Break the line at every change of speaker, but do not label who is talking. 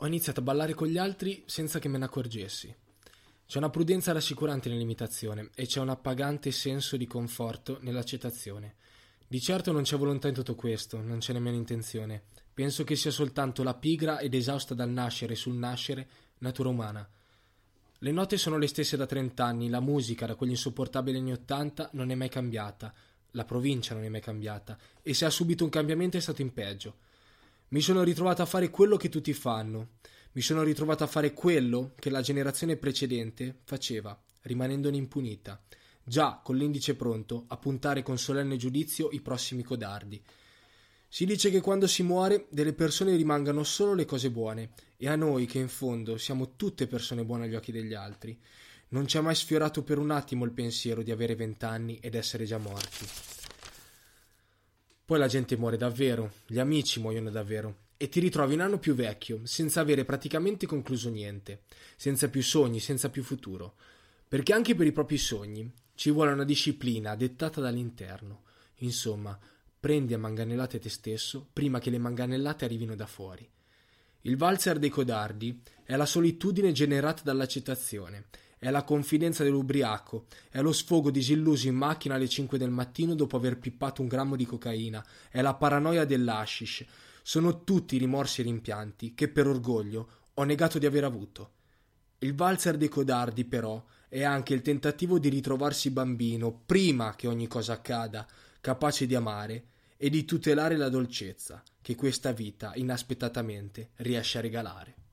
Ho iniziato a ballare con gli altri senza che me ne accorgessi. C'è una prudenza rassicurante nell'imitazione e c'è un appagante senso di conforto nell'accettazione. Di certo non c'è volontà in tutto questo, non c'è nemmeno intenzione. Penso che sia soltanto la pigra ed esausta dal nascere sul nascere natura umana. Le note sono le stesse da trent'anni, la musica da quegli insopportabili anni Ottanta non è mai cambiata, la provincia non è mai cambiata e se ha subito un cambiamento è stato in peggio. Mi sono ritrovato a fare quello che tutti fanno. Mi sono ritrovato a fare quello che la generazione precedente faceva, rimanendo impunita, già con l'indice pronto a puntare con solenne giudizio i prossimi codardi. Si dice che quando si muore delle persone rimangano solo le cose buone e a noi che in fondo siamo tutte persone buone agli occhi degli altri. Non ci ha mai sfiorato per un attimo il pensiero di avere vent'anni ed essere già morti. Poi la gente muore davvero, gli amici muoiono davvero, e ti ritrovi un anno più vecchio, senza avere praticamente concluso niente, senza più sogni, senza più futuro. Perché anche per i propri sogni ci vuole una disciplina dettata dall'interno. Insomma, prendi a manganellate te stesso prima che le manganellate arrivino da fuori. Il valzer dei codardi è la solitudine generata dall'accettazione, è la confidenza dell'ubriaco, è lo sfogo disilluso in macchina alle 5 del mattino dopo aver pippato un grammo di cocaina, è la paranoia dell'ashish. Sono tutti rimorsi e rimpianti che per orgoglio ho negato di aver avuto. Il valzer dei codardi, però, è anche il tentativo di ritrovarsi bambino prima che ogni cosa accada, capace di amare e di tutelare la dolcezza che questa vita inaspettatamente riesce a regalare.